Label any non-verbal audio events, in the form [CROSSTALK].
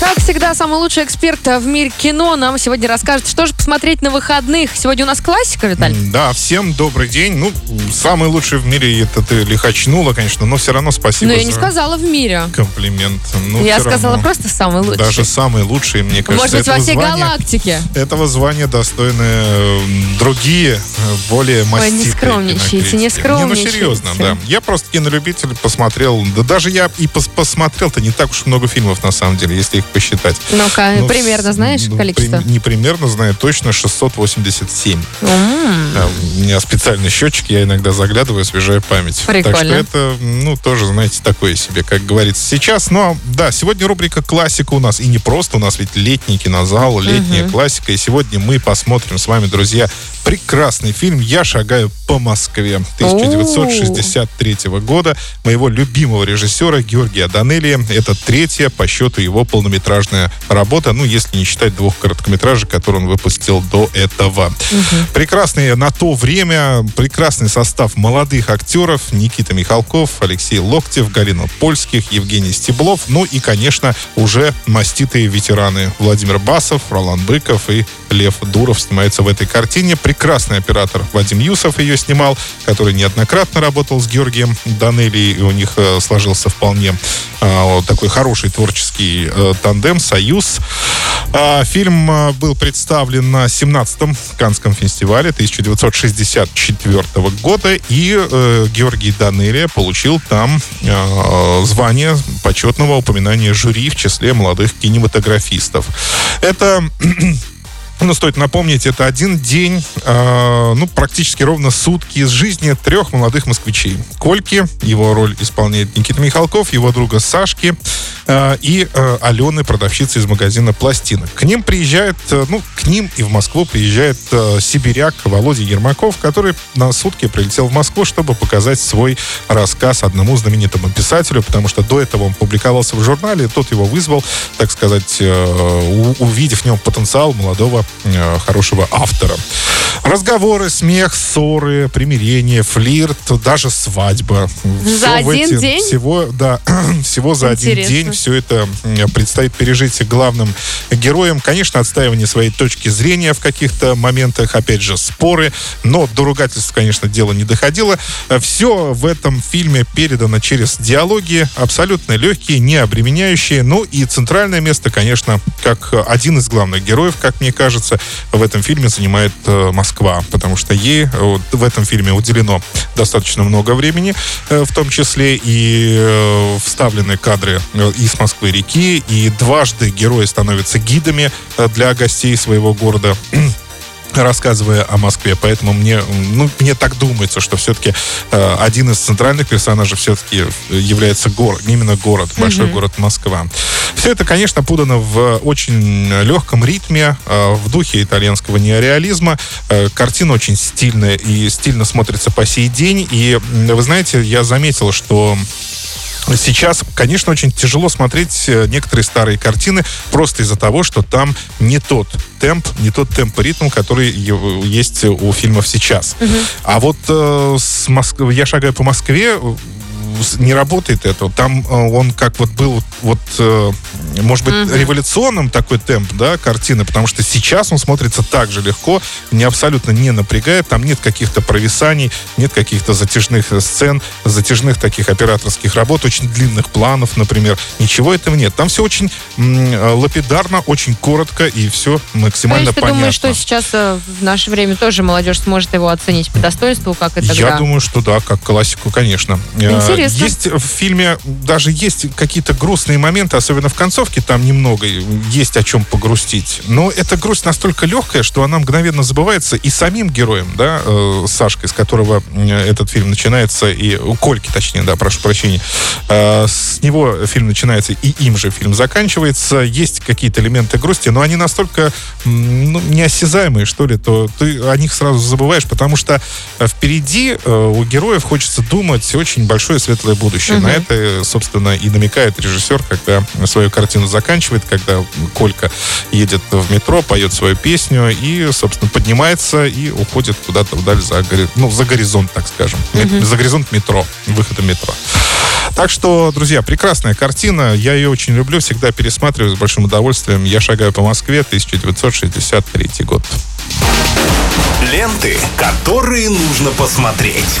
Как всегда, самый лучший эксперт в мире кино нам сегодня расскажет, что же посмотреть на выходных. Сегодня у нас классика, Виталий? Да, всем добрый день. Ну, самый лучший в мире это ты лихачнула, конечно, но все равно спасибо Но я не за сказала в мире. комплимент. Ну, я сказала равно. просто самый лучший. Даже самый лучший, мне кажется. Может быть, во этого всей звания- галактике. Этого звания достойны э, другие, э, более маститые не скромничайте, не кинокритики. Не, скромничайте. ну серьезно, да. Я просто кинолюбитель, посмотрел, да даже я и пос- посмотрел-то не так уж много фильмов, на самом деле, если их посчитать. Ну-ка, Ну, примерно знаешь ну, количество? при- не примерно знаю, точно 687. М. Да, у меня специальный счетчик, я иногда заглядываю, освежаю память. Так Прикольно. что это, ну, тоже, знаете, такое себе, как говорится. Сейчас, но, да, сегодня рубрика «Классика» у нас. И не просто, у нас ведь летний кинозал, летняя классика. И сегодня мы посмотрим с вами, друзья, прекрасный фильм «Я шагаю по Москве» 1963 года моего любимого режиссера Георгия Данелия. Это третья по счету его полнометражная работа, ну, если не считать двух короткометражек, которые он выпустил до этого. Прекрасный на то время, прекрасный состав молодых актеров. Никита Михалков, Алексей Локтев, Галина Польских, Евгений Стеблов. Ну и, конечно, уже маститые ветераны. Владимир Басов, Ролан Быков и Лев Дуров снимаются в этой картине. Прекрасный оператор Вадим Юсов ее снимал, который неоднократно работал с Георгием Данелли, и у них э, сложился вполне э, такой хороший творческий э, тандем, союз. А, Фильм был представлен на 17-м Канском фестивале 1964 года, и Георгий Данелия получил там звание почетного упоминания жюри в числе молодых кинематографистов. Это ну, стоит напомнить, это один день, э, ну, практически ровно сутки из жизни трех молодых москвичей. Кольки, его роль исполняет Никита Михалков, его друга Сашки и э, Алены, продавщицы из магазина пластинок. К ним приезжает, э, ну, к ним и в Москву приезжает э, сибиряк Володя Ермаков, который на сутки прилетел в Москву, чтобы показать свой рассказ одному знаменитому писателю, потому что до этого он публиковался в журнале, тот его вызвал, так сказать, увидев в нем потенциал молодого хорошего автора. Разговоры, смех, ссоры, примирение, флирт, даже свадьба. Всё в один день? Всего, да, [CLEARS THROAT] всего за один Интересно. день все это предстоит пережить главным героям. Конечно, отстаивание своей точки зрения в каких-то моментах, опять же, споры, но до ругательств, конечно, дело не доходило. Все в этом фильме передано через диалоги, абсолютно легкие, не обременяющие. Ну и центральное место, конечно, как один из главных героев, как мне кажется, в этом фильме занимает э, Москва, потому что ей э, в этом фильме уделено достаточно много времени, э, в том числе и э, вставлены кадры э, из Москвы-реки, и дважды герои становятся гидами для гостей своего города [CLEARS THROAT] рассказывая о Москве. Поэтому мне, ну, мне так думается, что все-таки э, один из центральных персонажей все-таки является город, именно город, большой город Москва. Все это, конечно, подано в очень легком ритме, э, в духе итальянского неореализма. Э, картина очень стильная и стильно смотрится по сей день. И вы знаете, я заметил, что Сейчас, конечно, очень тяжело смотреть э, некоторые старые картины просто из-за того, что там не тот темп, не тот темп и ритм, который есть у фильмов сейчас. А вот э, с Моск- я шагаю по Москве, э, не работает это. Там э, он как вот был, вот, э, может быть, революционным такой темп, да, картины, потому что сейчас он смотрится так же легко, не абсолютно не напрягает, там нет каких-то провисаний, нет каких-то затяжных э, сцен, затяжных таких операторских работ, очень длинных планов, например. Ничего этого нет. Там все очень лапидарно, очень коротко и все То максимально есть ты понятно. думаешь, что сейчас в наше время тоже молодежь сможет его оценить по достоинству, как и тогда? Я думаю, что да, как классику, конечно. Э, Интересно. Есть в фильме, даже есть какие-то грустные моменты, особенно в концовке, там немного есть о чем погрустить. Но эта грусть настолько легкая, что она мгновенно забывается и самим героем, да, э, Сашкой, с которого э, этот фильм начинается, и у Кольки, точнее, да, прошу прощения, э, с него фильм начинается, и им же фильм заканчивается. Есть какие-то элементы грусти, но они настолько ну, неосязаемые, что ли, то ты о них сразу забываешь, потому что впереди э, у героев хочется думать очень большое светлое светлое будущее. На это, собственно, и намекает режиссер, когда свою картину заканчивает, когда Колька едет в метро, поет свою песню и, собственно, поднимается и уходит куда-то вдаль за, ну, за горизонт, так скажем. Мет- За горизонт метро, выхода метро. Так что, друзья, прекрасная картина. Я ее очень люблю, всегда пересматриваю с большим удовольствием. Я шагаю по Москве, 1963 год. Ленты, которые нужно посмотреть.